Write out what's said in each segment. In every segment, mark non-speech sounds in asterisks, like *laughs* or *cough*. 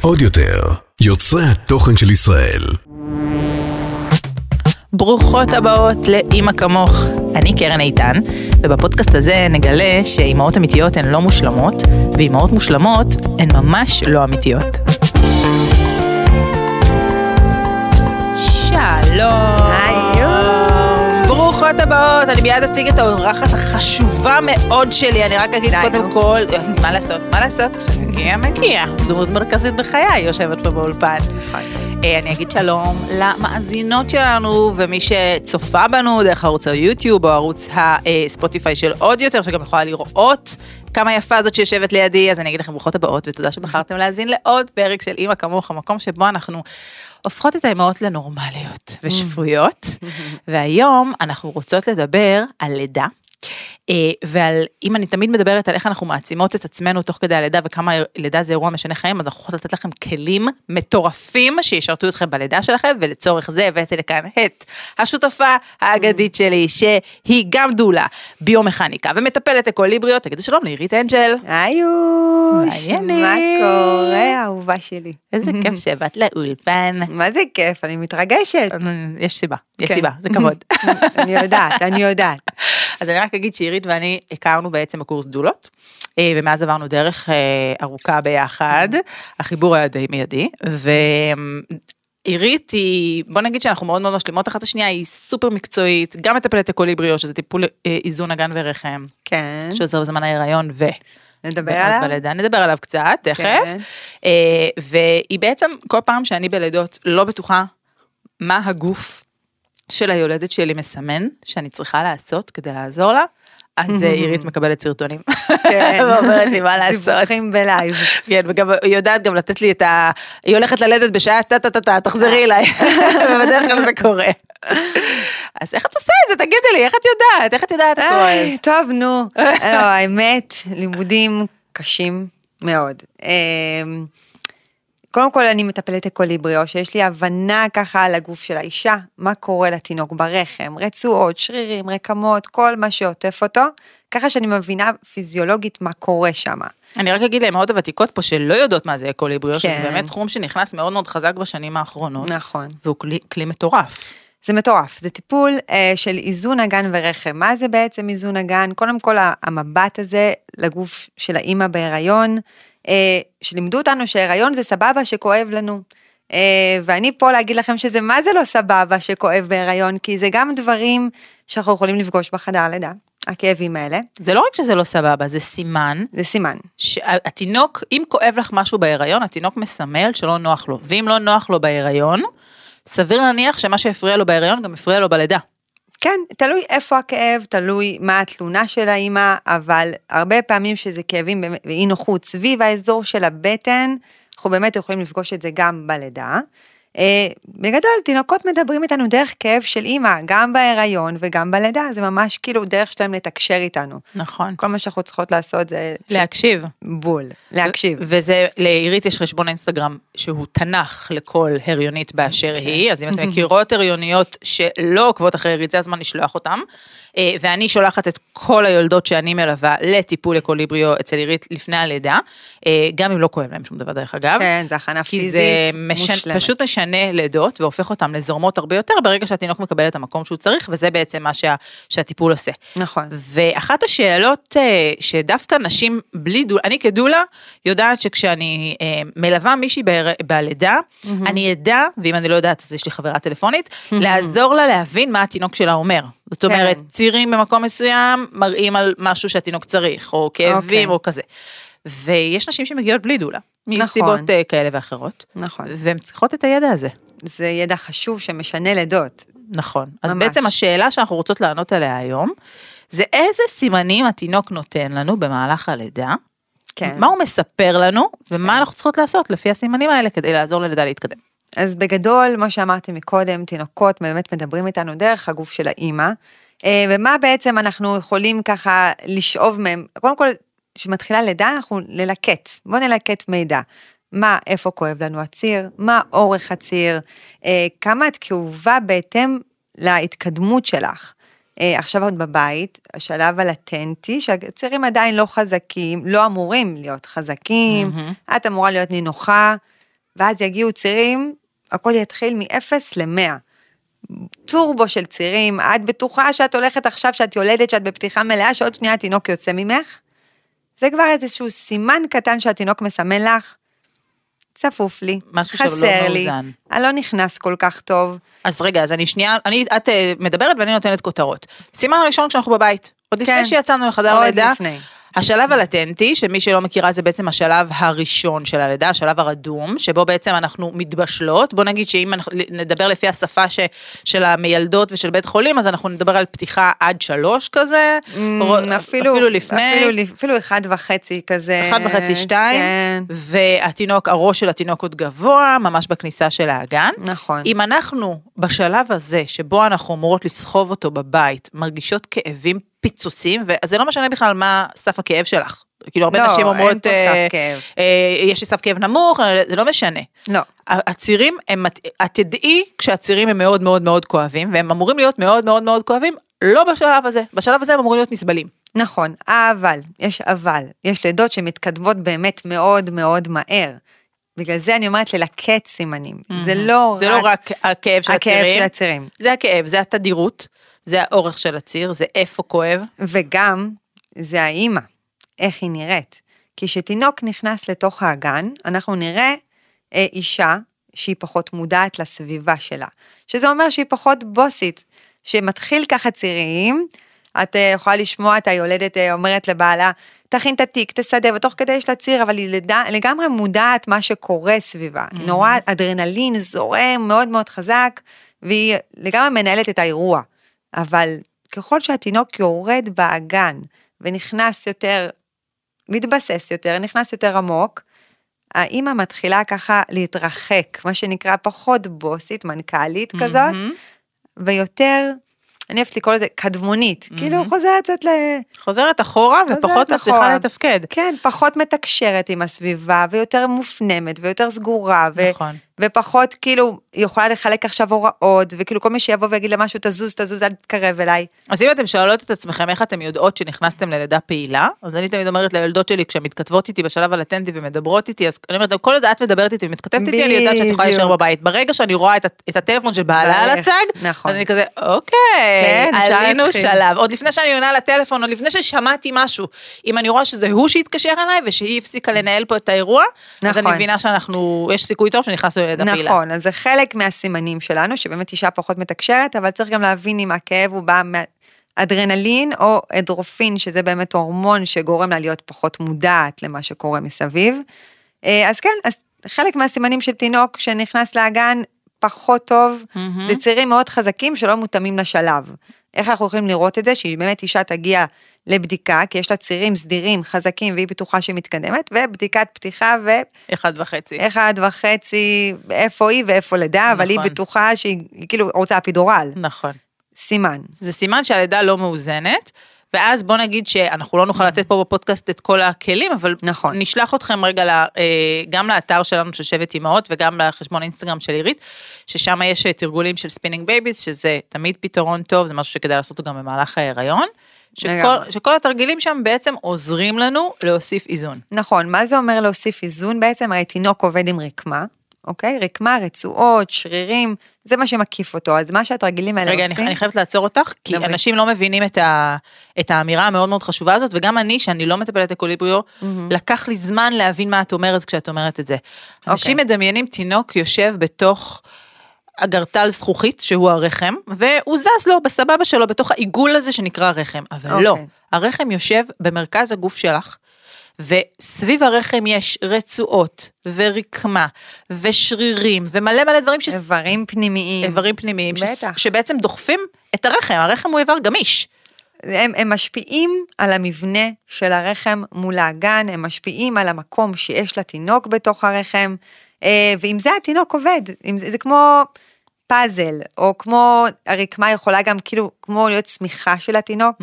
עוד יותר, יוצרי התוכן של ישראל. ברוכות הבאות לאימא כמוך. אני קרן איתן, ובפודקאסט הזה נגלה שאימהות אמיתיות הן לא מושלמות, ואימהות מושלמות הן ממש לא אמיתיות. שלום. ברוכות הבאות, אני מיד אציג את האורחת החשובה מאוד שלי, אני רק אגיד קודם. כל, מה לעשות, מה לעשות, כשמגיע מגיע, דמות מרכזית בחיי יושבת פה באולפן. אה, אני אגיד שלום למאזינות שלנו ומי שצופה בנו דרך ערוץ היוטיוב או ערוץ הספוטיפיי של עוד יותר, שגם יכולה לראות כמה יפה זאת שיושבת לידי, אז אני אגיד לכם ברוכות הבאות ותודה שבחרתם להאזין לעוד פרק של אימא כמוך, המקום שבו אנחנו הופכות את האימהות לנורמליות ושפויות, *laughs* והיום אנחנו רוצות לדבר על לידה. אה, ועל, אם אני תמיד מדברת על איך אנחנו מעצימות את עצמנו תוך כדי הלידה וכמה לידה זה אירוע משנה חיים, אז אנחנו יכולות לתת לכם כלים מטורפים שישרתו אתכם בלידה שלכם, ולצורך זה הבאתי לכאן את השותפה האגדית שלי, שהיא גם דולה, ביומכניקה ומטפלת אקוליבריות, תגידו שלום לעירית אנג'ל. היוש. מה קורה, אהובה שלי? איזה כיף שבאת לאולפן. *laughs* מה זה כיף, אני מתרגשת. יש סיבה, יש כן. סיבה, זה כבוד. *laughs* אני יודעת, אני יודעת. אז אני רק אגיד שעירית ואני הכרנו בעצם בקורס דולות, אה, ומאז עברנו דרך אה, ארוכה ביחד, החיבור היה די מיידי, ועירית היא, בוא נגיד שאנחנו מאוד מאוד משלימות אחת השנייה, היא סופר מקצועית, גם מטפלת אקוליבריו, שזה טיפול אה, איזון אגן ורחם, כן, שעוזר בזמן ההיריון ו... נדבר עליו? בלידה, נדבר עליו קצת, תכף. כן. והיא בעצם, כל פעם שאני בלידות לא בטוחה מה הגוף של היולדת שלי מסמן שאני צריכה לעשות כדי לעזור לה, אז אה, עירית *laughs* מקבלת סרטונים. כן. *laughs* ואומרת לי מה לעשות. דיווחים בלייב. כן, וגם היא יודעת גם לתת לי את ה... היא הולכת ללדת בשעה טה טה טה טה, תחזרי אליי. *laughs* ובדרך כלל זה קורה. אז איך את עושה את זה? תגידי לי, איך את יודעת? איך את יודעת הכל? טוב, נו. לא, האמת, לימודים קשים מאוד. קודם כל אני מטפלת אקוליבריו, שיש לי הבנה ככה על הגוף של האישה, מה קורה לתינוק ברחם, רצועות, שרירים, רקמות, כל מה שעוטף אותו, ככה שאני מבינה פיזיולוגית מה קורה שם. אני רק אגיד לאמהות הוותיקות פה שלא יודעות מה זה אקוליבריו, שזה כן. באמת תחום שנכנס מאוד מאוד חזק בשנים האחרונות, נכון. והוא כלי, כלי מטורף. זה מטורף, זה טיפול אה, של איזון אגן ורחם. מה זה בעצם איזון אגן? קודם כל המבט הזה לגוף של האימא בהיריון, שלימדו אותנו שהיריון זה סבבה שכואב לנו. אה, ואני פה להגיד לכם שזה מה זה לא סבבה שכואב בהיריון, כי זה גם דברים שאנחנו יכולים לפגוש בחדר הלידה, הכאבים האלה, זה לא רק שזה לא סבבה, זה סימן זה סימן. שהתינוק, אם כואב לך משהו בהיריון, התינוק מסמל שלא נוח לו, ואם לא נוח לו בהיריון, סביר להניח שמה שהפריע לו בהיריון גם הפריע לו בלידה. כן, תלוי איפה הכאב, תלוי מה התלונה של האימא, אבל הרבה פעמים שזה כאבים ואי נוחות סביב האזור של הבטן, אנחנו באמת יכולים לפגוש את זה גם בלידה. אה, בגדול, תינוקות מדברים איתנו דרך כאב של אימא, גם בהיריון וגם בלידה, זה ממש כאילו דרך שלהם לתקשר איתנו. נכון. כל מה שאנחנו צריכות לעשות זה להקשיב. בול, להקשיב. וזה, לעירית יש חשבון אינסטגרם שהוא תנ"ך לכל הריונית באשר כן. היא, אז אם אתם מכירות הריוניות שלא עוקבות אחרי עירית, זה הזמן לשלוח אותם. אה, ואני שולחת את כל היולדות שאני מלווה לטיפול אקוליבריו אצל עירית לפני הלידה, אה, גם אם לא כואב להם שום דבר דרך אגב. כן, זה הכנה כי פיזית זה משן, מושלמת. פשוט משנה לידות והופך אותם לזורמות הרבה יותר ברגע שהתינוק מקבל את המקום שהוא צריך, וזה בעצם מה שה, שהטיפול עושה. נכון. ואחת השאלות אה, שדווקא נשים בלי דולה, אני כדולה יודעת שכשאני אה, מלווה מישהי בלידה, אני אדע, ואם אני לא יודעת אז יש לי חברה טלפונית, לעזור לה להבין מה התינוק שלה אומר. זאת כן. אומרת, צירים במקום מסוים מראים על משהו שהתינוק צריך, או כאבים אוקיי. או כזה. ויש נשים שמגיעות בלי דולה, נכון. מסיבות אה, כאלה ואחרות, נכון. והן צריכות את הידע הזה. זה ידע חשוב שמשנה לידות. נכון. אז ממש. בעצם השאלה שאנחנו רוצות לענות עליה היום, זה איזה סימנים התינוק נותן לנו במהלך הלידה, כן. מה הוא מספר לנו, ומה אנחנו צריכות לעשות לפי הסימנים האלה כדי לעזור ללידה להתקדם. אז בגדול, כמו שאמרתי מקודם, תינוקות באמת מדברים איתנו דרך הגוף של האימא, אה, ומה בעצם אנחנו יכולים ככה לשאוב מהם. קודם כל, כשמתחילה לידה, אנחנו ללקט, בואו נלקט מידע. מה, איפה כואב לנו הציר, מה אורך הציר, אה, כמה את כאובה בהתאם להתקדמות שלך. אה, עכשיו עוד בבית, השלב הלטנטי, שהצירים עדיין לא חזקים, לא אמורים להיות חזקים, מהמם. את אמורה להיות נינוחה, ואז יגיעו צירים, הכל יתחיל מ-0 ל-100. טורבו של צירים, את בטוחה שאת הולכת עכשיו, שאת יולדת, שאת בפתיחה מלאה, שעוד שנייה התינוק יוצא ממך? זה כבר איזשהו סימן קטן שהתינוק מסמן לך, צפוף לי, שלא חסר לי, מאוזן. אני לא נכנס כל כך טוב. אז רגע, אז אני שנייה, אני, את אה, מדברת ואני נותנת כותרות. סימן ראשון כשאנחנו בבית, עוד לפני כן. שיצאנו לחדר עוד לידה. לפני. השלב הלטנטי, שמי שלא מכירה זה בעצם השלב הראשון של הלידה, השלב הרדום, שבו בעצם אנחנו מתבשלות. בוא נגיד שאם נדבר לפי השפה ש, של המיילדות ושל בית חולים, אז אנחנו נדבר על פתיחה עד שלוש כזה, אמ, אפילו, אפילו לפני. אפילו, אפילו אחד וחצי כזה. אחד וחצי, שתיים, כן, והתינוק, הראש של התינוק עוד גבוה, ממש בכניסה של האגן. נכון. אם אנחנו בשלב הזה, שבו אנחנו אמורות לסחוב אותו בבית, מרגישות כאבים פיצוצים, וזה לא משנה בכלל מה סף הכאב שלך. כאילו הרבה לא, נשים אומרות, אה, כאב. אה, יש לי סף כאב נמוך, אה, זה לא משנה. לא. הצירים, הם, את תדעי כשהצירים הם מאוד מאוד מאוד כואבים, והם אמורים להיות מאוד מאוד מאוד כואבים, לא בשלב הזה. בשלב הזה הם אמורים להיות נסבלים. נכון, אבל, יש אבל, יש לידות שמתקדמות באמת מאוד מאוד מהר. בגלל זה אני אומרת ללקט סימנים. זה לא זה לא רק הכאב של הכאב הצירים, של הצירים. זה הכאב, זה התדירות, זה האורך של הציר, זה איפה כואב. וגם, זה האימא, איך היא נראית. כי כשתינוק נכנס לתוך האגן, אנחנו נראה אה, אישה שהיא פחות מודעת לסביבה שלה. שזה אומר שהיא פחות בוסית, שמתחיל ככה צירים, את אה, יכולה לשמוע את היולדת אה, אומרת לבעלה, תכין את התיק, תסדר, ותוך כדי יש לה ציר, אבל היא לד... לגמרי מודעת מה שקורה סביבה. היא נורא אדרנלין, זורם מאוד מאוד חזק, והיא לגמרי מנהלת את האירוע. אבל ככל שהתינוק יורד באגן ונכנס יותר, מתבסס יותר, נכנס יותר עמוק, האימא מתחילה ככה להתרחק, מה שנקרא פחות בוסית, מנכ"לית כזאת, ויותר, אני אוהבת לקרוא לזה קדמונית, כאילו חוזרת קצת ל... חוזרת אחורה חוזרת ופחות מצליחה. לתפקד. כן, פחות מתקשרת עם הסביבה, ויותר מופנמת, ויותר סגורה, ו- נכון. ופחות כאילו, יכולה לחלק עכשיו הוראות, וכאילו כל מי שיבוא ויגיד לה משהו, תזוז, תזוז, אל תתקרב אליי. אז אם אתם שואלות את עצמכם איך אתם יודעות שנכנסתם ללידה פעילה, אז אני תמיד אומרת לילדות שלי כשהן מתכתבות איתי בשלב הלטנטי ומדברות איתי, אז אני אומרת, כל עוד את מדברת איתי ומתכתבת איתי, אני יודעת שאת יכולה להישאר. בבית. ברגע שאני רואה את, את הטלפון של בעלה על הצג, נכון. אז אני כזה, אוקיי, כן, עלינו. שלב. עוד לפני שאני עונה לטלפון, עוד לפני ששמעתי משהו, אם אני רואה שזה הוא שהתקשר אליי ושהיא הפסיקה לנהל פה את האירוע, אז אני נכון. מבינה שאנחנו, יש סיכוי טוב שנכנסנו ללידה פעילה. נכון, אז זה חלק מהסימנים שלנו, שבאמת אישה פחות מתקשרת, אבל צריך גם להבין אם הכאב הוא בא מאדרנלין או אדרופין, שזה באמת הורמון שגורם לה להיות פחות מודעת למה שקורה מסביב. אה, אז כן, אז חלק מהסימנים של תינוק שנכנס לאגן פחות טוב, מהמם. זה צירים מאוד חזקים שלא מותאמים לשלב. איך אנחנו יכולים לראות את זה? שהיא באמת אישה תגיע לבדיקה, כי יש לה צירים סדירים, חזקים, והיא בטוחה שהיא מתקדמת, ובדיקת פתיחה ו... אחד וחצי. אחד וחצי, איפה היא ואיפה לידה, אבל היא נכון. בטוחה שהיא היא כאילו רוצה אפידורל, נכון. סימן. זה סימן שהלידה לא מאוזנת, ואז בוא נגיד שאנחנו לא נוכל לתת פה בפודקאסט את כל הכלים, אבל נכון. נשלח אתכם רגע ל, אה, גם לאתר שלנו של שבט אימהות וגם לחשבון אינסטגרם של עירית, ששם יש אה, תרגולים של Spinning Babies, שזה תמיד פתרון טוב, זה משהו שכדאי לעשות אותו גם במהלך ההיריון. שכל. שכל התרגילים שם בעצם עוזרים לנו להוסיף איזון. נכון, מה זה אומר להוסיף איזון בעצם? הרי תינוק עובד עם רקמה, אוקיי? רקמה, רצועות, שרירים, זה מה שמקיף אותו, אז מה שהתרגילים האלה רגע, אני, עושים... אני חייבת לעצור אותך, כי דברי. אנשים לא מבינים את, ה, את האמירה המאוד מאוד חשובה הזאת, וגם אני, שאני לא מטפלת אקוליבריו, לקח לי זמן להבין מה את אומרת כשאת אומרת את זה. אנשים מדמיינים תינוק יושב בתוך אגרטל זכוכית, שהוא הרחם, והוא זז לו בסבבה שלו, בתוך העיגול הזה שנקרא רחם, אבל לא, אוקיי. הרחם יושב במרכז הגוף שלך. וסביב הרחם יש רצועות ורקמה ושרירים ומלא מלא דברים ש... איברים פנימיים. איברים פנימיים, ש- בטח. שבעצם דוחפים את הרחם, הרחם הוא איבר גמיש. הם, הם משפיעים על המבנה של הרחם מול האגן, הם משפיעים על המקום שיש לתינוק בתוך הרחם, אה, ועם זה התינוק עובד, זה, זה כמו פאזל, או כמו, הרקמה יכולה גם כאילו, כמו להיות שמיכה של התינוק,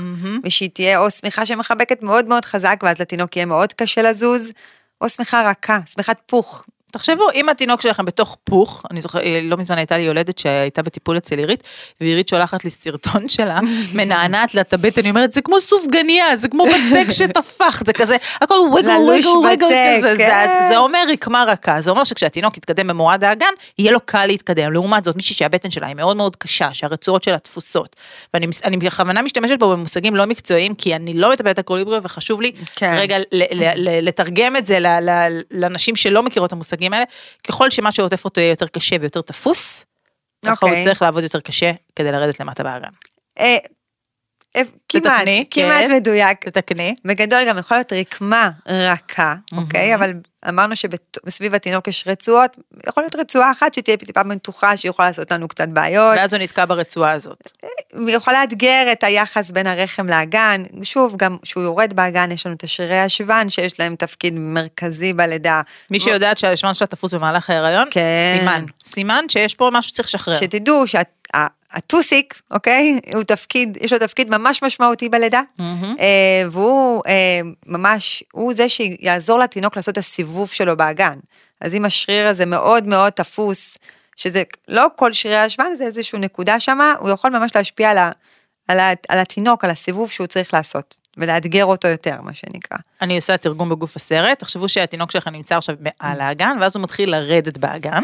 ושהיא תהיה או שמיכה שמחבקת מאוד מאוד חזק, ואז לתינוק יהיה מאוד קשה לזוז, או שמיכה רכה, שמיכת פוך. תחשבו, אם התינוק שלכם בתוך פוך, אני זוכרת, לא מזמן הייתה לי יולדת שהייתה בטיפול אצל עירית, ועירית שולחת לי סרטון שלה, *laughs* מנענעת לה את הבטן, אני אומרת, זה כמו סופגניה, זה כמו בצק *laughs* שטפח, זה כזה, הכל וויגל וויגל וויגל כזה, זה, כן. זה אומר רקמה רכה, זה אומר שכשהתינוק יתקדם במורד האגן, יהיה לו קל להתקדם. לעומת זאת, מישהי שהבטן שלה היא מאוד מאוד קשה, שהרצועות שלה תפוסות, ואני בכוונה משתמשת פה במושגים לא מקצועיים, כי אני לא מטפלת אקוליבריו, וחשוב לי כן. רגע ל- ל- ל- לתרגם את זה ל- ל- לנשים שלא מכירות את המושגים האלה, ככל שמה שעוטף אותו יהיה יותר קשה ויותר תפוס, ככה הוא אוקיי. צריך לעבוד יותר קשה כדי לרדת למטה באגן. אה, אה, כמעט, תתקני, כמעט כן. מדויק. תתקני. בגדול גם יכול להיות רקמה רכה, אוקיי? אבל אמרנו שסביב התינוק יש רצועות, יכול להיות רצועה אחת שתהיה טיפה מתוחה, שיכולה לעשות לנו קצת בעיות. ואז הוא נתקע ברצועה הזאת. היא יכולה לאתגר את היחס בין הרחם לאגן. שוב, גם כשהוא יורד באגן, יש לנו את השרירי השוון, שיש להם תפקיד מרכזי בלידה. מי שיודעת שהשמן שלה תפוס במהלך ההיריון, כן. סימן. סימן שיש פה משהו שצריך לשחרר. שתדעו שהטוסיק, אוקיי? הוא תפקיד, יש לו תפקיד ממש משמעותי בלידה, מהמם. אה, והוא אה, ממש, הוא זה שיעזור לתינוק לעשות את הסיבוב שלו באגן. אז אם השריר הזה מאוד מאוד תפוס, שזה לא כל שרירי השוון, זה איזושהי נקודה שמה, הוא יכול ממש להשפיע על, ה, על, ה, על התינוק, על הסיבוב שהוא צריך לעשות, ולאתגר אותו יותר, מה שנקרא. אני עושה תרגום בגוף הסרט, תחשבו שהתינוק שלכם נמצא עכשיו על האגן, ואז הוא מתחיל לרדת באגן,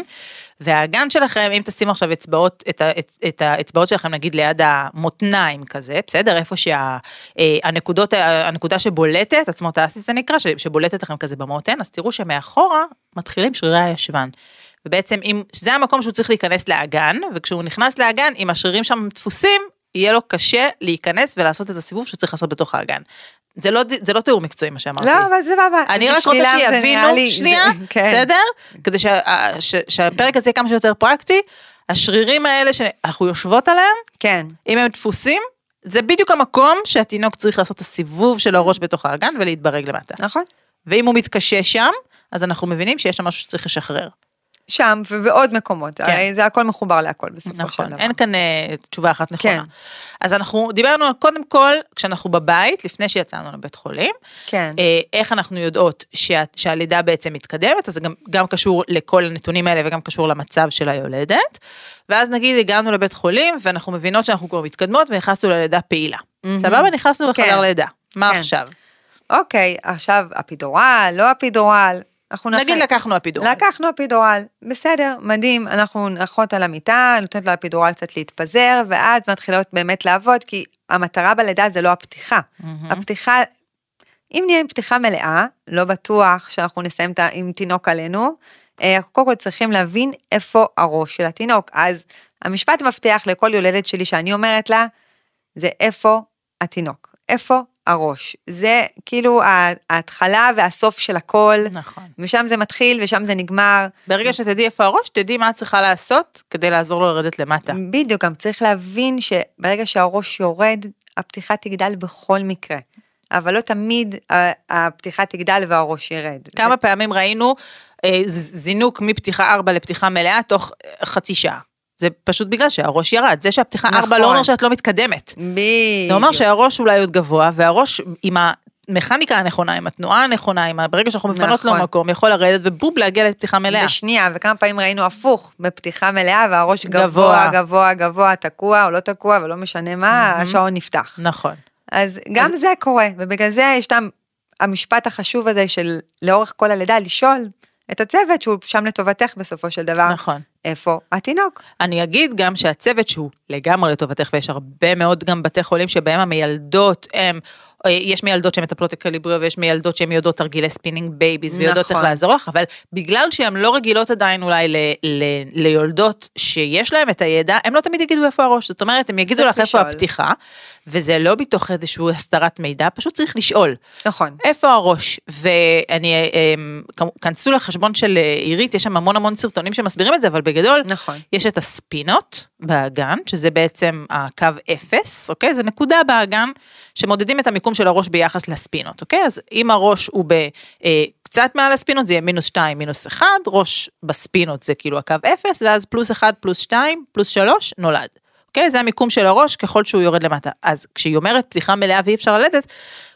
והאגן שלכם, אם תשימו עכשיו אצבעות, את, את, את האצבעות שלכם נגיד ליד המותניים כזה, בסדר? איפה שהנקודות, הנקודה שבולטת, עצמות האסיס זה נקרא, שבולטת לכם כזה במותן, אז תראו שמאחורה מתחילים שרירי הישבן. ובעצם אם, זה המקום שהוא צריך להיכנס לאגן, וכשהוא נכנס לאגן, אם השרירים שם דפוסים, יהיה לו קשה להיכנס ולעשות את הסיבוב שצריך לעשות בתוך האגן. זה לא, זה לא תיאור מקצועי מה שאמרתי. לא, אבל זה סבבה. אני רק רוצה שיבינו, לי- שנייה, זה- *laughs* כן. בסדר? כדי שה- ש- שהפרק הזה יהיה כמה שיותר פרקטי, השרירים האלה שאנחנו יושבות עליהם, כן. אם הם דפוסים, זה בדיוק המקום שהתינוק צריך לעשות את הסיבוב של הראש בתוך האגן ולהתברג למטה. נכון. ואם הוא מתקשה שם, אז אנחנו מבינים שיש שם משהו שצריך לשחרר. שם ובעוד מקומות, כן. הרי זה הכל מחובר להכל בסופו של נכון, דבר. אין כאן אה, תשובה אחת נכונה. כן. אז אנחנו דיברנו על קודם כל, כשאנחנו בבית, לפני שיצאנו לבית חולים, כן. אה, איך אנחנו יודעות שה, שהלידה בעצם מתקדמת, אז זה גם, גם קשור לכל הנתונים האלה וגם קשור למצב של היולדת. ואז נגיד הגענו לבית חולים ואנחנו מבינות שאנחנו כבר מתקדמות ונכנסנו ללידה פעילה. סבבה? נכנסנו לחדר כן. לידה. מה כן. עכשיו? אוקיי, עכשיו אפידורל, לא אפידורל, אנחנו נגיד לקחנו אפידורל. לקחנו אפידורל, בסדר, מדהים, אנחנו נחות על המיטה, נותנת לאפידורל קצת להתפזר, ואז מתחילות באמת לעבוד, כי המטרה בלידה זה לא הפתיחה. הפתיחה, אם נהיה עם פתיחה מלאה, לא בטוח שאנחנו נסיים עם תינוק עלינו, אה, אנחנו קודם כל צריכים להבין איפה הראש של התינוק. אז המשפט מפתח לכל יולדת שלי שאני אומרת לה, זה איפה התינוק, איפה הראש. זה כאילו ההתחלה והסוף של הכל. נכון. משם זה מתחיל ושם זה נגמר. ברגע שתדעי איפה הראש, תדעי מה את צריכה לעשות כדי לעזור לו לרדת למטה. בדיוק, גם צריך להבין שברגע שהראש יורד, הפתיחה תגדל בכל מקרה. אבל לא תמיד ה- הפתיחה תגדל והראש ירד. כמה פעמים ראינו אה, זינוק מפתיחה 4 לפתיחה מלאה תוך אה, חצי שעה. זה פשוט בגלל שהראש ירד. זה שהפתיחה 4 נכון. לא אומר שאת לא מתקדמת. בדיוק. זה אומר שהראש אולי עוד גבוה, והראש עם המכניקה הנכונה, עם התנועה הנכונה, עם ברגע שאנחנו מפנות לו נכון. מקום, יכול לרדת ובוב להגיע לפתיחה מלאה. בשנייה, וכמה פעמים ראינו הפוך, בפתיחה מלאה, והראש גבוה. גבוה, גבוה, גבוה, תקוע או לא תקוע, ולא משנה מה, השעון נפתח. נכון. אז גם זה קורה, ובגלל זה יש את המשפט החשוב הזה של לאורך כל הלידה, לשאול את הצוות שהוא שם לטובתך בסופו של דבר, נכון. איפה התינוק. אני אגיד גם שהצוות שהוא לגמרי לטובתך, ויש הרבה מאוד גם בתי חולים שבהם המיילדות הם, יש מיילדות שמטפלות אקליבריו ויש מיילדות שהן יודעות תרגילי Spinning Babies ויודעות איך נכון. לעזור לך, אבל בגלל שהן לא רגילות עדיין אולי ל, ל, ליולדות שיש להן את הידע, הם לא תמיד יגידו איפה הראש, זאת אומרת, הם יגידו לך איפה. הפתיחה, וזה לא מתוך איזושהי הסתרת מידע, פשוט צריך לשאול. נכון. איפה הראש? ואני, אמ, כנסו לחשבון של אה, עירית, יש שם המון המון סרטונים שמסבירים את זה, אבל בגדול, נכון. יש את הספינות באגן, שזה בעצם הקו אפס, אוקיי? זה נקודה באגן שמודדים את המיקום של הראש ביחס לספינות, אוקיי? אז אם הראש הוא ב... אה, קצת מעל הספינות זה יהיה מינוס 2, מינוס 1, ראש בספינות זה כאילו הקו 0, ואז פלוס 1, פלוס 2, פלוס 3, נולד. אוקיי? זה המיקום של הראש ככל שהוא יורד למטה. אז כשהיא אומרת פתיחה מלאה ואי אפשר ללדת,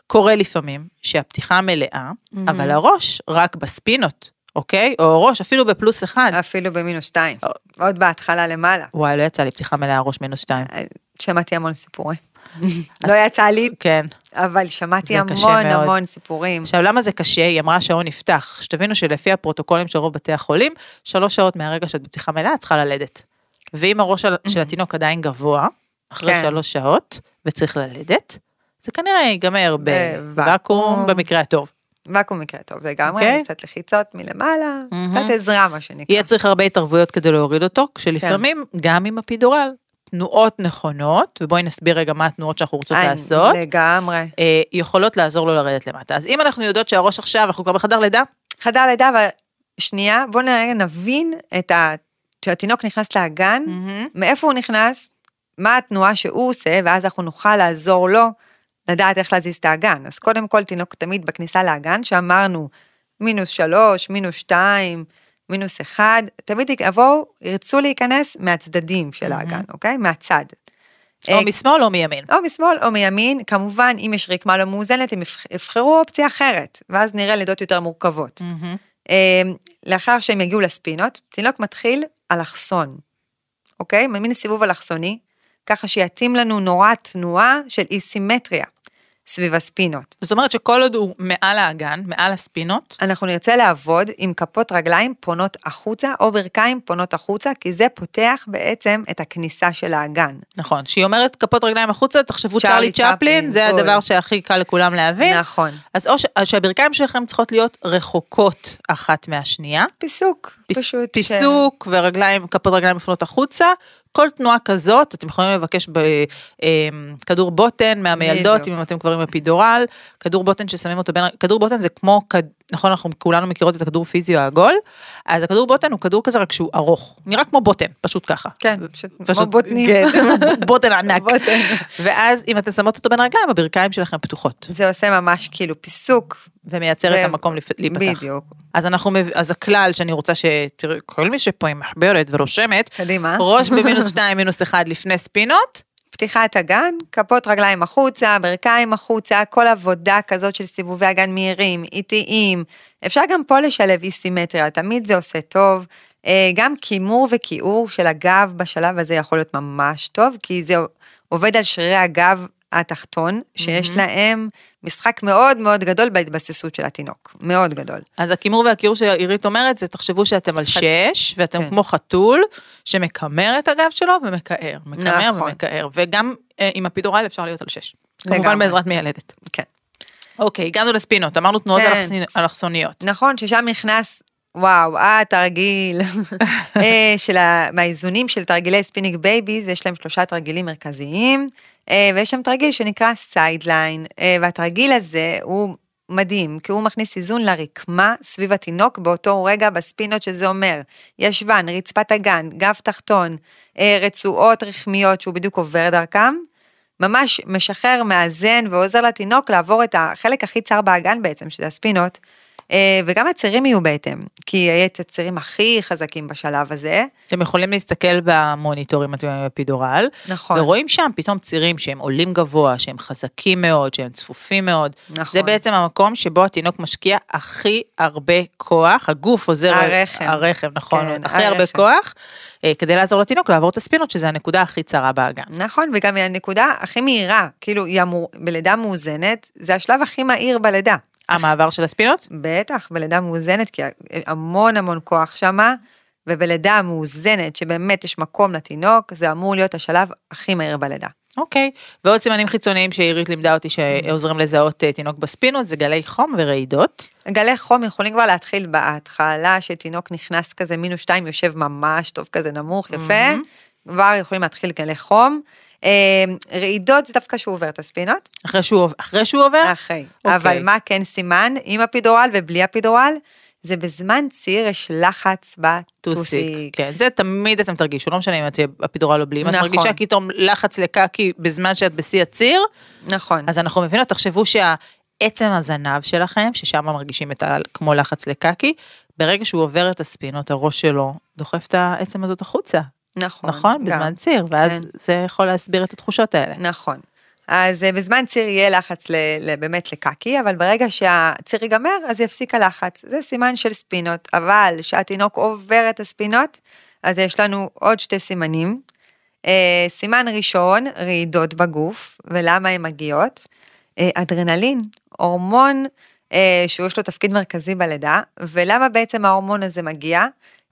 קורה לפעמים שהפתיחה מלאה, אבל הראש רק בספינות. אוקיי? או ראש, אפילו בפלוס אחד. אפילו במינוס שתיים. או. עוד בהתחלה למעלה. וואי, לא יצא לי פתיחה מלאה ראש מינוס שתיים. שמעתי המון סיפורים. לא יצא לי, כן. אבל שמעתי המון. המון סיפורים. עכשיו, למה זה קשה? היא אמרה השעון נפתח. שתבינו שלפי הפרוטוקולים של רוב בתי החולים, שלוש שעות מהרגע שאת בפתיחה מלאה, את צריכה ללדת. ואם הראש של- התינוק עדיין גבוה, אחרי כן. שלוש שעות, וצריך ללדת, זה כנראה ייגמר בוואקום. במקרה הטוב. ואקום מקרה טוב לגמרי, אוקיי. קצת לחיצות מלמעלה, מהמם. קצת עזרה מה שנקרא. יהיה צריך הרבה התערבויות כדי להוריד אותו, כשלפעמים כן. גם עם הפידורל, תנועות נכונות, ובואי נסביר רגע מה התנועות שאנחנו רוצות אה, לעשות, לגמרי. אה, יכולות לעזור לו לרדת למטה. אז אם אנחנו יודעות שהראש עכשיו, אנחנו כבר בחדר לידה, חדר לידה, אבל שנייה, בואו נבין את ה... כשהתינוק נכנס לאגן, מאיפה הוא נכנס, מה התנועה שהוא עושה, ואז אנחנו נוכל לעזור לו לדעת איך להזיז את האגן. אז קודם כל, תינוק תמיד בכניסה לאגן, שאמרנו מינוס שלוש, מינוס שתיים, מינוס אחד, תמיד יבואו, ירצו להיכנס מהצדדים של האגן, אוקיי? מהצד. או אה, משמאל או מימין. או משמאל או מימין, כמובן, אם יש רקמה לא מאוזנת, הם יבח- יבחרו אופציה אחרת, ואז נראה לידות יותר מורכבות. אה, לאחר שהם יגיעו לספינות, תינוק מתחיל אלכסון, אוקיי? מין סיבוב אלכסוני, ככה שיתאים לנו נורא תנועה של אי סימטריה סביב הספינות. זאת אומרת שכל עוד הוא מעל האגן, מעל הספינות, אנחנו נרצה לעבוד עם כפות רגליים פונות החוצה, או ברכיים פונות החוצה, כי זה פותח בעצם את הכניסה של האגן. נכון, שהיא אומרת כפות רגליים החוצה, תחשבו צ'רלי צ'פלין, זה בול. הדבר שהכי קל לכולם להבין. נכון. אז או ש- שהברכיים שלכם צריכות להיות רחוקות אחת מהשנייה. פיסוק, פיס- פשוט. ש- פיסוק ורגליים, כפות רגליים מפנות החוצה. כל תנועה כזאת, אתם יכולים לבקש בכדור בוטן מהמיילדות. אם אתם כבר עם אפידורל, כדור בוטן ששמים אותו בין, כדור בוטן זה כמו, כד- נכון, אנחנו כולנו מכירות את הכדור פיזיו העגול, אז הכדור בוטן הוא כדור כזה רק שהוא ארוך, נראה כמו בוטן, פשוט ככה. כן, פשוט כמו בוטנים. כן, בוטן *laughs* ענק. בוטן. ואז אם אתם שמות אותו בין הרגליים, הברכיים שלכם פתוחות, זה עושה ממש כאילו פיסוק. ומייצר את ו- המקום לפ- להיפתח. בדיוק. אז אנחנו, אז הכלל שאני רוצה ש... תראו, כל מי שפה עם מחברת ורושמת, קדימה. ראש *laughs* במינוס 2, מינוס 1 לפני ספינות, פתיחת הגן, כפות רגליים החוצה, ברכיים החוצה, כל עבודה כזאת של סיבובי אגן מהירים, איטיים. אפשר גם פה לשלב אי סימטריה, תמיד זה עושה טוב. אה, גם כימור וכיעור של הגב בשלב הזה יכול להיות ממש טוב, כי זה עובד על שרירי הגב התחתון, שיש להם משחק מאוד מאוד גדול בהתבססות של התינוק, מאוד גדול. אז הכימור והקיעור שעירית אומרת, זה תחשבו שאתם על 6, ואתם כן. כמו חתול, שמקמר את הגב שלו ומקער, מקמר נכון. ומקער, וגם אה, עם האפידורל אפשר להיות על 6. כמובן לגמרי. בעזרת מיילדת. כן. אוקיי, הגענו לספינות, אמרנו תנועות כן. אלכסונ- אלכסוניות. נכון, ששם נכנס, וואו, התרגיל *laughs* אה, של ה... מהאיזונים של תרגילי Spinning Babies, יש להם שלושה תרגילים מרכזיים, אה, ויש שם תרגיל שנקרא side-lying, והתרגיל הזה הוא מדהים, כי הוא מכניס איזון לרקמה סביב התינוק באותו רגע בספינות, שזה אומר ישבן, רצפת הגן, גב תחתון, אה, רצועות רחמיות שהוא בדיוק עובר דרכם. ממש משחרר, מאזן ועוזר לתינוק לעבור את החלק הכי צר באגן בעצם, שזה הספינות, אה, וגם הצירים יהיו בהתאם, כי את הצירים הכי חזקים בשלב הזה. אתם יכולים להסתכל במוניטור אם אתם עם הפידורל, נכון. ורואים שם פתאום צירים שהם עולים גבוה, שהם חזקים מאוד, שהם צפופים מאוד. נכון. זה בעצם המקום שבו התינוק משקיע הכי הרבה כוח, הגוף עוזר... הרחם. הרחם, נכון, כן, הכי הרבה. כוח, אה, כדי לעזור לתינוק לעבור את הספינות, שזה הנקודה הכי צרה באגן. נכון, וגם היא הנקודה הכי מהירה, כאילו היא אמור, בלידה מאוזנת, זה השלב הכי מהיר בלידה. המעבר של הספינות? בטח, בלידה מאוזנת, כי המון המון כוח שמה, ובלידה מאוזנת, שבאמת יש מקום לתינוק, זה אמור להיות השלב הכי מהיר בלידה. אוקיי. ועוד סימנים חיצוניים שעירית לימדה אותי שעוזרים לזהות אה, תינוק בספינות, זה גלי חום ורעידות. גלי חום יכולים כבר להתחיל בהתחלה, שתינוק נכנס כזה מינוס שתיים, יושב ממש טוב כזה נמוך, יפה, כבר יכולים להתחיל גלי חום. אה, רעידות זה דווקא שהוא עובר את הספינות, אחרי שהוא, אחרי שהוא עובר? אחרי. אוקיי. אבל מה כן סימן, עם הפידורל ובלי הפידורל, זה בזמן ציר יש לחץ טוסיק. בטוסיק. כן, זה תמיד אתם תרגישו, לא משנה אם את הפידורל או בלי. אם את נכון. מרגישה פתאום לחץ לקקי בזמן שאת בשיא הציר, נכון. אז אנחנו מבינות, תחשבו שהעצם הזנב שלכם, ששם מרגישים את ה... כמו לחץ לקקי, ברגע שהוא עובר את הספינות, הראש שלו דוחף את העצם הזאת החוצה, נכון. נכון? גם. בזמן ציר, ואז כן. זה יכול להסביר את התחושות האלה. נכון. אז אה, בזמן ציר יהיה לחץ ל, ל, באמת לקקי, אבל ברגע שהציר ייגמר, אז יפסיק הלחץ. זה סימן של ספינות, אבל כשהתינוק עובר את הספינות, אז יש לנו עוד שתי סימנים. אה, סימן ראשון, רעידות בגוף, ולמה הן מגיעות? אה, אדרנלין, הורמון שיש לו תפקיד מרכזי בלידה, ולמה בעצם ההורמון הזה מגיע?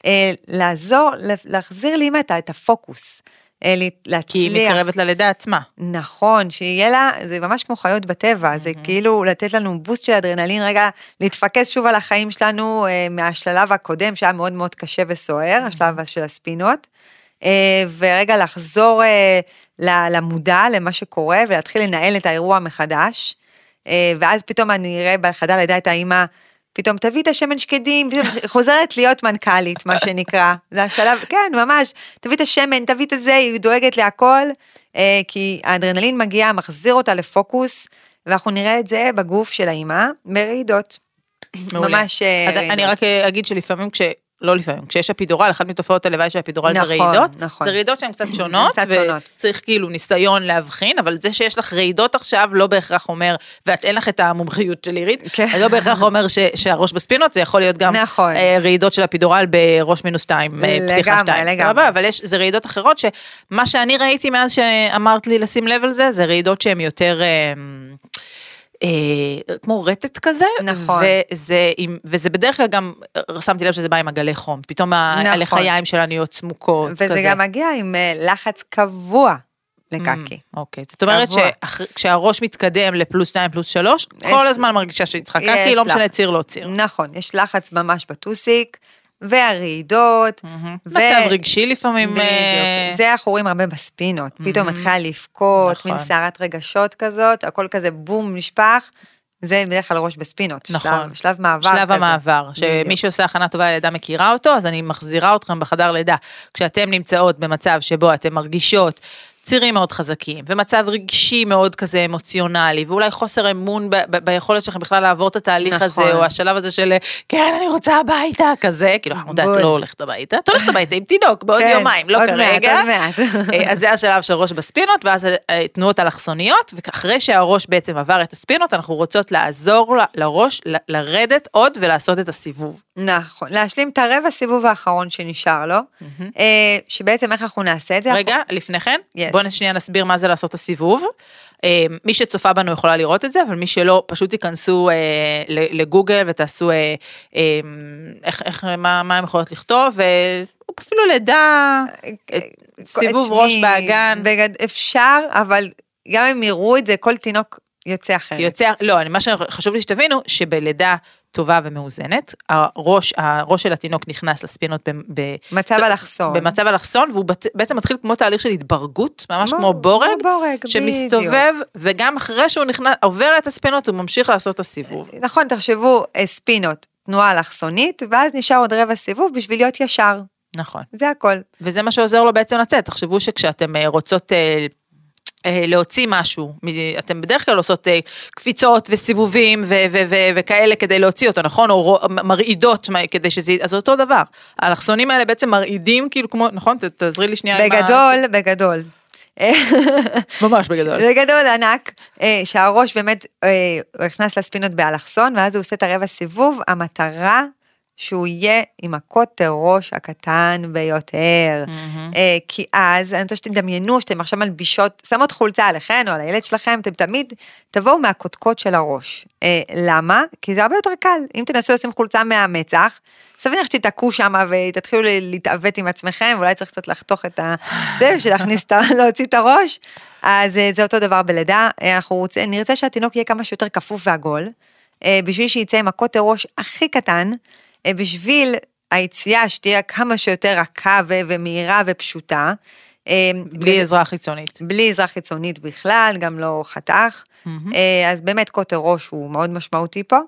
אה, לעזור, להחזיר לאמא את הפוקוס. אה, להצליח. כי היא מתקרבת ללידה עצמה. נכון, שיהיה לה, זה ממש כמו חיות בטבע, זה כאילו לתת לנו בוסט של אדרנלין, רגע, להתפקס שוב על החיים שלנו מהשלב הקודם, שהיה מאוד מאוד קשה וסוער, השלב של הספינות, ורגע לחזור למודע, למה שקורה, ולהתחיל לנהל את האירוע מחדש. אה, ואז פתאום אני אראה בחדר לידה את האימא, פתאום תביא את השמן שקדים, חוזרת להיות מנכ"לית, מה שנקרא. זה השלב, כן, ממש, תביא את השמן, תביא את זה, היא דואגת להכל, אה, כי האדרנלין מגיע, מחזיר אותה לפוקוס, ואנחנו נראה את זה בגוף של האימא, ברעידות. ממש אה, אז רעידות. אני רק אגיד שלפעמים כש... לא לפעמים, כשיש אפידורל, אחת מתופעות הלוואי של אפידורל נכון, זה רעידות. נכון. זה רעידות שהן קצת שונות, קצת שונות. וצריך כאילו ניסיון להבחין, אבל זה שיש לך רעידות עכשיו לא בהכרח אומר, ואת אין לך את המומחיות של עירית, כן. לא בהכרח אומר ש, שהראש בספינות, זה יכול להיות גם נכון. אה, רעידות של אפידורל בראש מינוס שתיים, אה, פתיחה שתיים, לגמרי. אבל יש, זה רעידות אחרות שמה שאני ראיתי מאז שאמרת לי לשים לב על זה, זה רעידות שהן יותר... אה, כמו רטט כזה, נכון, וזה, וזה בדרך כלל גם, שמתי לב שזה בא עם הגלי חום, פתאום נכון. הלחיים שלנו נהיות צמוקות, וזה כזה. גם מגיע עם אה, לחץ קבוע. לקקי. Mm, אוקיי, זאת אומרת שכשהראש מתקדם לפלוס 2 פלוס 3, כל הזמן מרגישה שאני צריכה קקי, לא משנה ציר לא ציר. נכון, יש לחץ ממש בטוסיק, והרעידות. מצב רגשי לפעמים. בדיוק, אה, זה אנחנו רואים הרבה בספינות, פתאום מתחילה לבכות, מין נכון. סערת רגשות כזאת, הכל כזה בום נשפך. זה בדרך כלל ראש בספינות, נכון. שלב, מעבר שלב כזה. המעבר, שמי שעושה הכנה טובה ללידה מכירה אותו, אז אני מחזירה אתכם בחדר לידה. כשאתם נמצאות במצב שבו אתם מרגישות צירים מאוד חזקים, ומצב רגשי מאוד כזה אמוציונלי, ואולי חוסר אמון ב- ב- ביכולת שלכם בכלל לעבור את התהליך נכון. הזה, או השלב הזה של, כן, אני רוצה הביתה, כזה, כאילו, חמודה, את לא הולכת הביתה, את הולכת הביתה עם תינוק בעוד כן, יומיים, לא כרגע. עוד מעט, עוד *laughs* מעט. אז זה השלב של ראש בספינות, ואז אה, תנועות אלכסוניות, ואחרי שהראש בעצם עבר את הספינות, אנחנו רוצות לעזור לראש לרדת עוד ולעשות את הסיבוב. נכון, להשלים את הרבע סיבוב האחרון שנשאר לו, אה, שבעצם איך אנחנו נעשה את זה? רגע, לפני כן, בואו שנייה נסביר מה זה לעשות את הסיבוב. אה, מי שצופה בנו יכולה לראות את זה, אבל מי שלא, פשוט תיכנסו אה, לגוגל ותעשו איך, איך, מה, מה הם יכולות לכתוב, אפילו לידה, סיבוב ראש באגן. בגד, אפשר, אבל גם אם יראו את זה, כל תינוק יוצא אחרת. יוצא, לא, מה שחשוב לי שתבינו, שבלידה טובה ומאוזנת, הראש, הראש של התינוק נכנס לספינות במצב אלכסון, במצב אלכסון, והוא בעצם מתחיל כמו תהליך של התברגות, ממש כמו, בורג, בורג שמסתובב, בדיוק. וגם אחרי שהוא נכנס, עובר את הספינות, הוא ממשיך לעשות את הסיבוב. נכון, תחשבו, אה, ספינות, תנועה אלכסונית, ואז נשאר עוד רבע סיבוב בשביל להיות ישר. נכון. זה הכל. וזה מה שעוזר לו בעצם לצאת, תחשבו שכשאתם אה, רוצות אה, להוציא משהו, אתם בדרך כלל עושות אה, קפיצות וסיבובים וכאלה כדי להוציא אותו, נכון? או מרעידות כדי שזה, אז אותו דבר. האלכסונים האלה בעצם מרעידים, כאילו כמו, נכון? תעזרי לי שנייה. בגדול, עם ה... בגדול. *laughs* ממש בגדול. בגדול ענק, אה, שהראש באמת, הוא נכנס לספינות באלכסון, ואז הוא עושה את הרבע סיבוב, המטרה שהוא יהיה עם הקוטר ראש הקטן ביותר. Mm-hmm. אה, כי אז, אני רוצה שתדמיינו שאתם עכשיו מלבישות, שמות חולצה עליכן או על הילד שלכם, אתם תמיד תבואו מהקודקוד של הראש. אה, למה? כי זה הרבה יותר קל. אם תנסו לשים חולצה מהמצח, סביר לך שתתעקו שם ותתחילו להתעוות עם עצמכם, ואולי צריך קצת לחתוך את ה... *laughs* זה בשביל להכניס את ה... *laughs* להוציא את הראש. אז אה, זה אותו דבר בלידה, אה, אנחנו רוצים, נרצה שהתינוק יהיה כמה שיותר כפוף ועגול, אה, בשביל שיצא עם הקוטר ראש הכי קטן. אה, בשביל היציאה שתהיה כמה שיותר רכה ומהירה ופשוטה. אה, בלי עזרה חיצונית. בלי עזרה חיצונית בכלל, גם לא חתך. Mm-hmm. אז באמת קוטר ראש הוא מאוד משמעותי פה.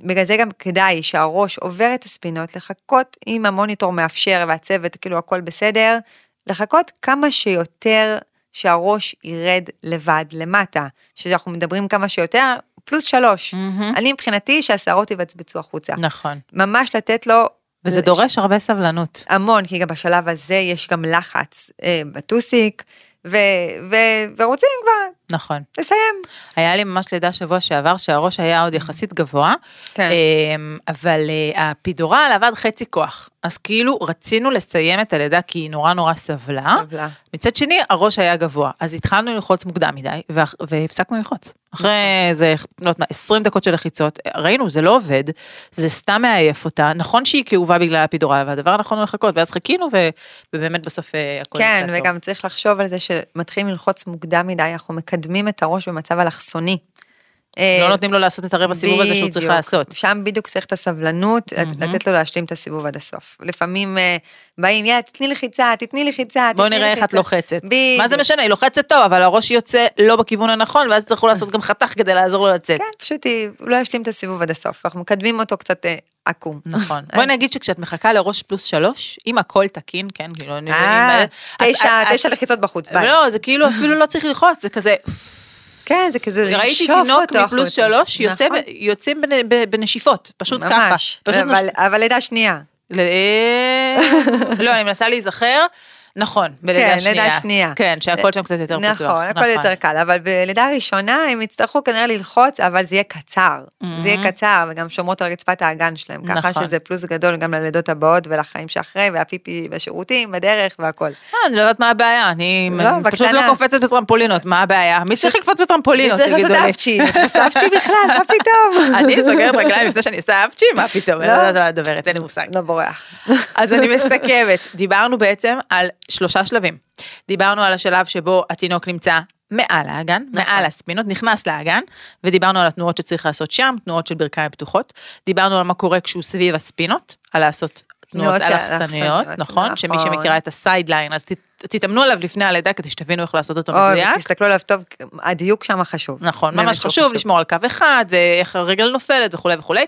בגלל זה גם כדאי שהראש עובר את הספינות, לחכות אם המוניטור מאפשר והצוות, כאילו הכל בסדר, לחכות כמה שיותר שהראש ירד לבד למטה. שאנחנו מדברים כמה שיותר, פלוס שלוש. Mm-hmm. אני מבחינתי שהשערות יבצבצו החוצה. נכון. ממש לתת לו... וזה לש... דורש הרבה סבלנות. המון, כי גם בשלב הזה יש גם לחץ אה, בטוסיק, ו- ו- ורוצים כבר, נכון. לסיים. היה לי ממש לידה שבוע שעבר שהראש היה עוד יחסית גבוה, כן. אמ, אבל אה, הפידורל עבד חצי כוח. אז כאילו רצינו לסיים את הלידה כי היא נורא נורא סבלה. סבלה. מצד שני, הראש היה גבוה, אז התחלנו ללחוץ מוקדם מדי, והפסקנו ללחוץ. אחרי איזה, לא יודעת מה, 20 דקות של לחיצות, ראינו, זה לא עובד, זה סתם מעייף אותה. נכון שהיא כאובה בגלל הפידורל, אבל הדבר הנכון הוא לחכות, ואז חיכינו, ו- ובאמת בסוף אה, הכל כן, יצא טוב. וגם צריך לחשוב על זה שמתחילים ללחוץ מוקדם מדי, אנחנו מקדמים את הראש במצב אלכסוני. אה, לא נותנים לו לעשות את הרבע סיבוב הזה שהוא צריך. לעשות. שם בדיוק צריך את הסבלנות. לתת לו להשלים את הסיבוב עד הסוף. לפעמים אה, באים, יאללה, תתני לחיצה, תתני לחיצה, בואו נראה איך את לחיצה." לוחצת. מה זה משנה, היא לוחצת טוב, אבל הראש יוצא לא בכיוון הנכון, ואז יצטרכו לעשות גם חתך כדי לעזור לו לצאת. כן, פשוט היא- הוא לא ישלים את הסיבוב עד הסוף, אנחנו מקדמים אותו קצת אה, עקום. נכון. בואי נגיד שכשאת מחכה לראש פלוס שלוש, אם הכל תקין, כן, כאילו, אני... אה, את- תשע, תשע לחיצות בחוץ, ביי. לא, זה כאילו אפילו לא צריך ללחוץ, זה כזה, כן, זה כזה ראיתי לנשוף תינוק אותו מפלוס. שלוש, נכון, יוצאים ב- בנשיפות, פשוט ככה. ממש, אבל- לידה שנייה. אה, לא, אני מנסה להיזכר. נכון, בלידה כן, שנייה. לידה שנייה. כן, שהכל שם קצת יותר פתוח. נכון, הכל יותר קל, אבל בלידה ראשונה הם יצטרכו כנראה ללחוץ, אבל זה יהיה קצר. זה יהיה קצר, וגם שומרות על רצפת האגן שלהם, ככה נכון. שזה פלוס גדול גם ללידות הבאות ולחיים שאחרי, והפיפי והשירותים בדרך והכל. אה, אני לא יודעת מה הבעיה, אני לא, פשוט בקטנה. לא קופצת בטרמפולינות, מה הבעיה? מי צריך לקפוץ בטרמפולינות, תגידו לי? צריך לעשות אפצ'י בכלל, מה פתאום? *laughs* אני סוגרת רגליים לפני שאני עושה אפצ'י, מה פתאום, אני לא לא. יודעת מה את מדברת, אין לי מושג. לא בורח. אז אני מסכמת, דיברנו בעצם על שלושה שלבים. דיברנו על השלב שבו התינוק נמצא מעל האגן, נכון. מעל הספינות, נכנס לאגן, ודיברנו על התנועות שצריך לעשות שם, תנועות של ברכיים פתוחות. דיברנו על מה קורה כשהוא סביב הספינות, על לעשות תנועות אלכסניות, אלכסניות, נכון? שמי נכון. שמכירה את ה side-lying, אז תתאמנו עליו לפני הלידה כדי שתבינו איך לעשות אותו אוי, מדויק. תסתכלו עליו טוב, הדיוק שם חשוב. נכון, ממש שהוא חשוב לשמור על קו אחד, ואיך הרגל נופלת וכולי וכולי.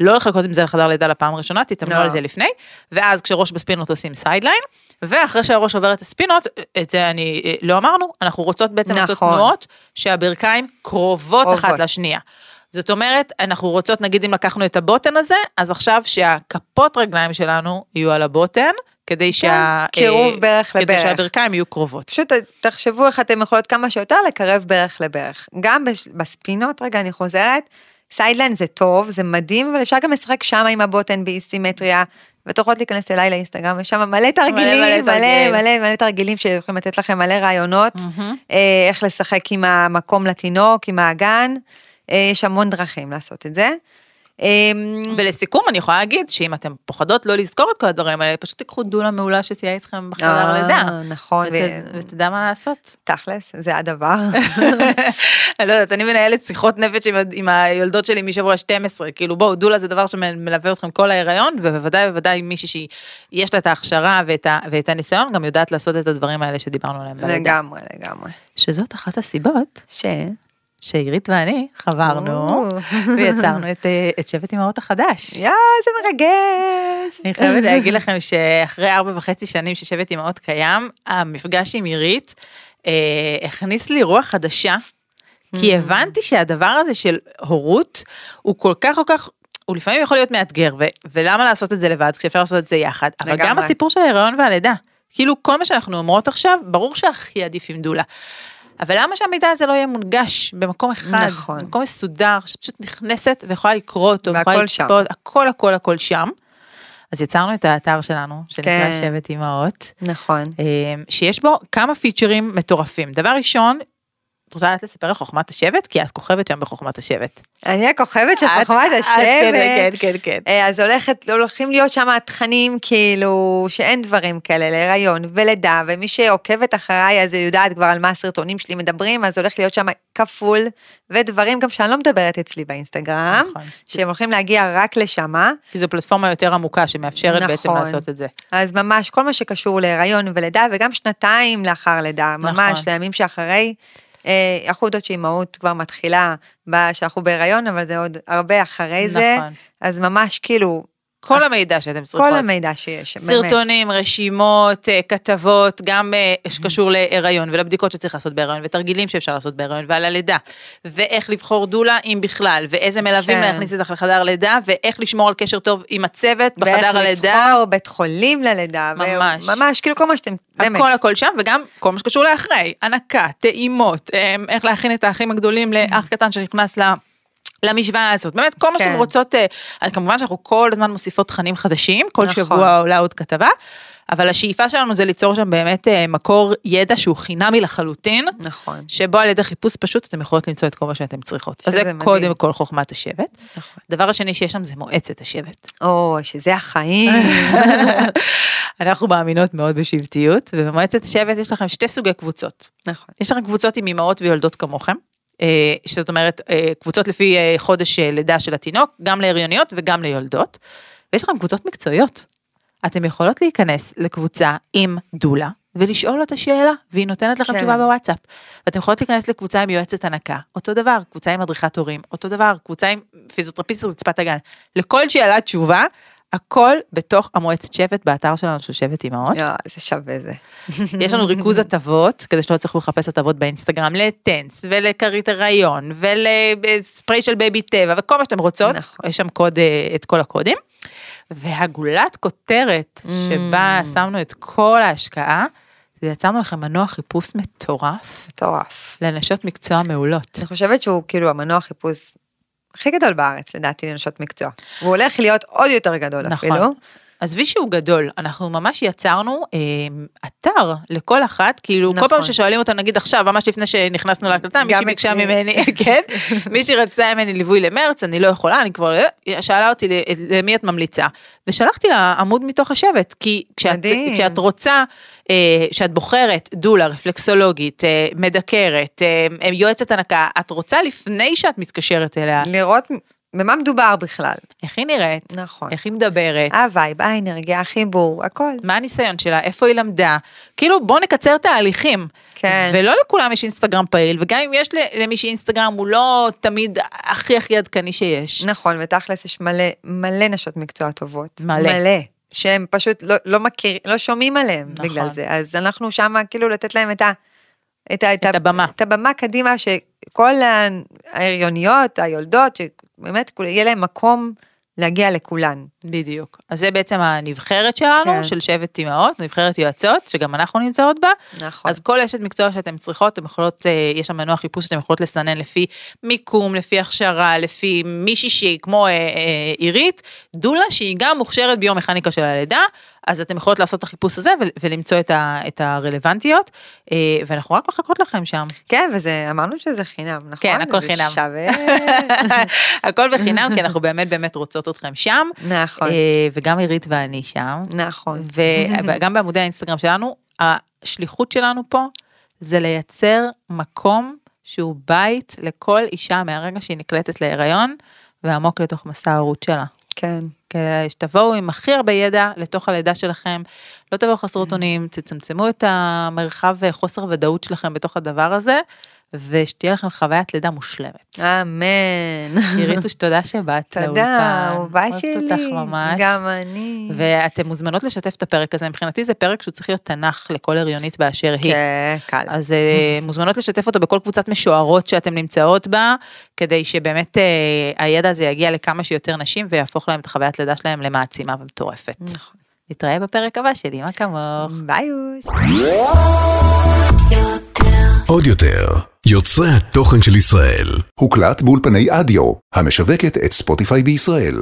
לא לחכות עם זה לחדר לידה לפעם הראשונה, תתאמנו לא. על זה לפני, ואז כשראש בספינות עושים side-lying, ואחרי שהראש עובר את הספינות, את זה אני, אה, לא אמרנו, אנחנו רוצות בעצם לעשות נכון. תנועות שהברכיים קרובות קרובות. אחת לשנייה. זאת אומרת, אנחנו רוצות, נגיד אם לקחנו את הבוטן הזה, אז עכשיו שהכפות רגליים שלנו יהיו על הבוטן, כדי שה... כן, קירוב אה, ברך כדי לברך. שהברכיים יהיו קרובות. פשוט תחשבו איך אתם יכולות כמה שיותר לקרב ברך לברך. גם בספינות, רגע, אני חוזרת, side-lying זה טוב, זה מדהים, אבל אפשר גם לשחק שם עם הבוטן באי סימטריה, ואתם יכולות להיכנס אליי לאינסטגרם, יש שם מלא תרגילים, מלא מלא תרגילים. מלא מלא תרגילים שיכולים לתת לכם מלא רעיונות, אה, איך לשחק עם המקום לתינוק, עם האגן, אה, יש המון דרכים לעשות את זה. אה, ולסיכום אני יכולה להגיד שאם אתם פוחדות לא לזכור את כל הדברים האלה, פשוט תיקחו דולה מעולה שתהיה איתכם בחדר אה, לידה. נכון, ותדע מה לעשות. תכלס, זה הדבר. *laughs* אני לא יודעת, אני מנהלת שיחות נפש עם, היולדות שלי משבוע 12, כאילו בואו, דולה זה דבר שמלווה אתכם כל ההיריון, ובוודאי ובוודאי מישהי שיש לה את ההכשרה ואת, הניסיון, גם יודעת לעשות את הדברים האלה שדיברנו עליהם. לגמרי, לגמרי. שזאת אחת הסיבות ש... שעירית ואני חברנו. ויצרנו את, אה, את שבט אמהות החדש. יואו, זה מרגש. אני חייבת להגיד לכם שאחרי ארבע וחצי שנים ששבט אמהות קיים, המפגש עם עירית אה, הכניס לי רוח חדשה, כי Mm. הבנתי שהדבר הזה של הורות הוא כל כך כל כך, הוא לפעמים יכול להיות מאתגר, ו- ולמה לעשות את זה לבד כשאפשר לעשות את זה יחד, אבל גם לגמרי. הסיפור של ההיריון והלידה, כאילו כל מה שאנחנו אומרות עכשיו, ברור שהכי עדיף עם דולה. אבל למה שהמידע הזה לא יהיה מונגש במקום אחד, נכון. במקום מסודר, שפשוט נכנסת ויכולה לקרוא אותו, והכל שם. לצפות, הכל הכל הכל שם. אז יצרנו את האתר שלנו, שנקרא כן. שבט אמהות, נכון. אה, שיש בו כמה פיצ'רים מטורפים. דבר ראשון, את רוצה לדעת לספר על חוכמת השבט? כי את כוכבת שם בחוכמת השבט. אני הכוכבת של חוכמת את- כן, כן, השבט. כן, כן. אה, אז הולכת, הולכים להיות שם תכנים כאילו שאין דברים כאלה להיריון ולידה, ומי שעוקבת אחריי אז יודעת כבר על מה הסרטונים שלי מדברים, אז הולך להיות שם כפול, ודברים גם שאני לא מדברת אצלי באינסטגרם, נכון. שהם הולכים להגיע רק לשמה. כי זו פלטפורמה יותר עמוקה שמאפשרת בעצם נכון. לעשות את זה. אז ממש כל מה שקשור להיריון ולידה, וגם שנתיים לאחר לידה, ממש, נכון. לימים שאחרי. אה, אחודות שאימהות כבר מתחילה שאנחנו בהיריון, אבל זה עוד הרבה אחרי זה. נכון. אז ממש כאילו, כל המידע שאתם צריכות. כל המידע שיש, באמת. סרטונים, רשימות, אה, כתבות, גם אה, שקשור להיריון ולבדיקות שצריך לעשות בהיריון ותרגילים שאפשר לעשות בהיריון ועל הלידה. ואיך לבחור דולה אם בכלל, ואיזה מלווים כן. להכניס אותך לחדר לידה, ואיך לשמור על קשר טוב עם הצוות בחדר הלידה. ואיך לבחור בית חולים ללידה. ממש. ממש, כאילו כל מה שאתם, באמת. הכל הכל שם, וגם כל מה שקשור לאחרי, הנקה, טעימות, אה, איך להכין את האחים הגדולים לאח קטן שנכנס ל... למשוואה הזאת, באמת כל מה כן. שאתם רוצות, אה, כמובן שאנחנו כל הזמן מוסיפות תכנים חדשים, כל נכון. שבוע עולה עוד כתבה, אבל השאיפה שלנו זה ליצור שם באמת אה, מקור ידע שהוא חינמי לחלוטין, נכון. שבו על ידי חיפוש פשוט אתם יכולות למצוא את כל מה שאתם צריכות. אז זה מדהים. קודם כל חוכמת השבט. נכון. הדבר השני שיש שם זה מועצת השבט. או, שזה החיים. *laughs* אנחנו מאמינות מאוד בשבטיות, ובמועצת השבט יש לכם שתי סוגי קבוצות. נכון. יש לכם קבוצות עם אימהות ויולדות כמוכם, אה, זאת אומרת אה, קבוצות לפי אה, חודש אה, לידה של התינוק, גם להריוניות וגם ליולדות, ויש לכם קבוצות מקצועיות. אתם יכולות להיכנס לקבוצה עם דולה ולשאול אותה שאלה, והיא נותנת לכם כן. תשובה בוואטסאפ. ואתם יכולות להיכנס לקבוצה עם יועצת הנקה, אותו דבר, קבוצה עם מדריכת הורים, אותו דבר, קבוצה עם פיזיותרפיסט רצפת האגן. לכל שאלה תשובה, הכל בתוך המועצת שבט, באתר שלנו של שבט אימהות. יואו, זה שווה זה. יש לנו ריכוז הטבות, כדי שלא תצטרכו לחפש הטבות באינסטגרם, ל TENS ולכרית הריון ולספרי של בייבי טבע וכל מה שאתם רוצות, נכון. יש שם קוד, אה, את כל הקודים. והגולת כותרת שבה שמנו את כל ההשקעה, זה יצרנו לכם מנוע חיפוש מטורף מטורף. לנשות מקצוע מעולות. אני חושבת שהוא כאילו המנוע חיפוש הכי גדול בארץ, לדעתי, לנשות מקצוע. והוא הולך להיות עוד יותר גדול נכון. אפילו. עזבי שהוא גדול, אנחנו ממש יצרנו אה, אתר לכל אחת, כאילו כל נכון. פעם ששואלים אותה, נגיד עכשיו, ממש לפני שנכנסנו להקלטה, מישהי ביקשה. ממני, *laughs* כן, מישהי רצתה ממני ליווי למרץ, אני לא יכולה, אני כבר, לא- שאלה אותי למי את ממליצה, ושלחתי לה עמוד מתוך השבט, כי כשאת. כשאת רוצה, אה, כשאת בוחרת דולה, רפלקסולוגית, אה, מדקרת, אה, יועצת הנקה, את רוצה לפני שאת מתקשרת אליה, לראות במה מדובר בכלל. איך היא נראית, נכון. איך היא מדברת, ה vibe, האנרגיה, החיבור, הכל. מה הניסיון שלה, איפה היא למדה, כאילו בוא נקצר תהליכים. כן. ולא לכולם יש אינסטגרם פעיל, וגם אם יש ל- למישהי אינסטגרם הוא לא תמיד הכי הכי עדכני שיש. נכון, ותכלס יש מלא, מלא נשות מקצוע טובות. מלא. מלא. שהם פשוט לא, לא מכיר, לא שומעים עליהם נכון. בגלל זה. אז אנחנו שמה כאילו לתת להם את ה... את, ה, את הבמה. את הבמה קדימה, שכל ההריוניות, היולדות, שבאמת כול- יהיה להם מקום להגיע לכולן. בדיוק. אז זה בעצם הנבחרת שלנו, כן. של שבט אימהות, נבחרת יועצות, שגם אנחנו נמצאות בה. נכון. אז כל אשת מקצוע שאתן צריכות, אתן יכולות, אה, יש שם מנוע חיפוש שאתן יכולות לסנן לפי מיקום, לפי הכשרה, לפי מישהי שהיא כמו אה, אה, עירית, דולה שהיא גם מוכשרת ביומכניקה של הלידה, אז אתן יכולות לעשות את החיפוש הזה ול- ולמצוא את, ה, את הרלוונטיות, אה, ואנחנו רק מחכות לכם שם. כן, וזה, אמרנו שזה חינם, נכון? כן, הכל חינם. שווה. *laughs* הכל בחינם, כי אנחנו באמת באמת רוצות אתכם שם, נכון, אה, וגם עירית ואני שם. נכון. וגם בעמודי האינסטגרם שלנו, השליחות שלנו פה זה לייצר מקום שהוא בית לכל אישה מהרגע שהיא נקלטת להיריון ועמוק לתוך מסע ההורות שלה. כן. שתבואו עם הכי הרבה ידע לתוך הלידה שלכם, לא תבואו חסרות אונים, תצמצמו את המרחב חוסר ודאות שלכם בתוך הדבר הזה, ושתהיה לכם חוויית לידה מושלמת. אמן. עיריתוש, *laughs* תודה שבאת לאולפן. תודה, אהובה אוהבת שלי. אותך ממש. גם אני. ואתן מוזמנות לשתף את הפרק הזה, מבחינתי זה פרק שהוא צריך להיות תנ"ך לכל הריונית באשר היא. כן, קל. אז אה, מוזמנות לשתף אותו בכל קבוצת משוערות שאתן נמצאות בה, כדי שבאמת אה, הידע הזה יגיע לכמה שיותר נשים ויהפוך להם את החוויית לידה שלהם למעצימה ומטורפת. נכון. נתראה בפרק הבא של אמא כמוך. ביי אוש. עוד יותר, יוצרי התוכן של ישראל. הוקלט באולפני אדיו, המשווקת את ספוטיפיי בישראל.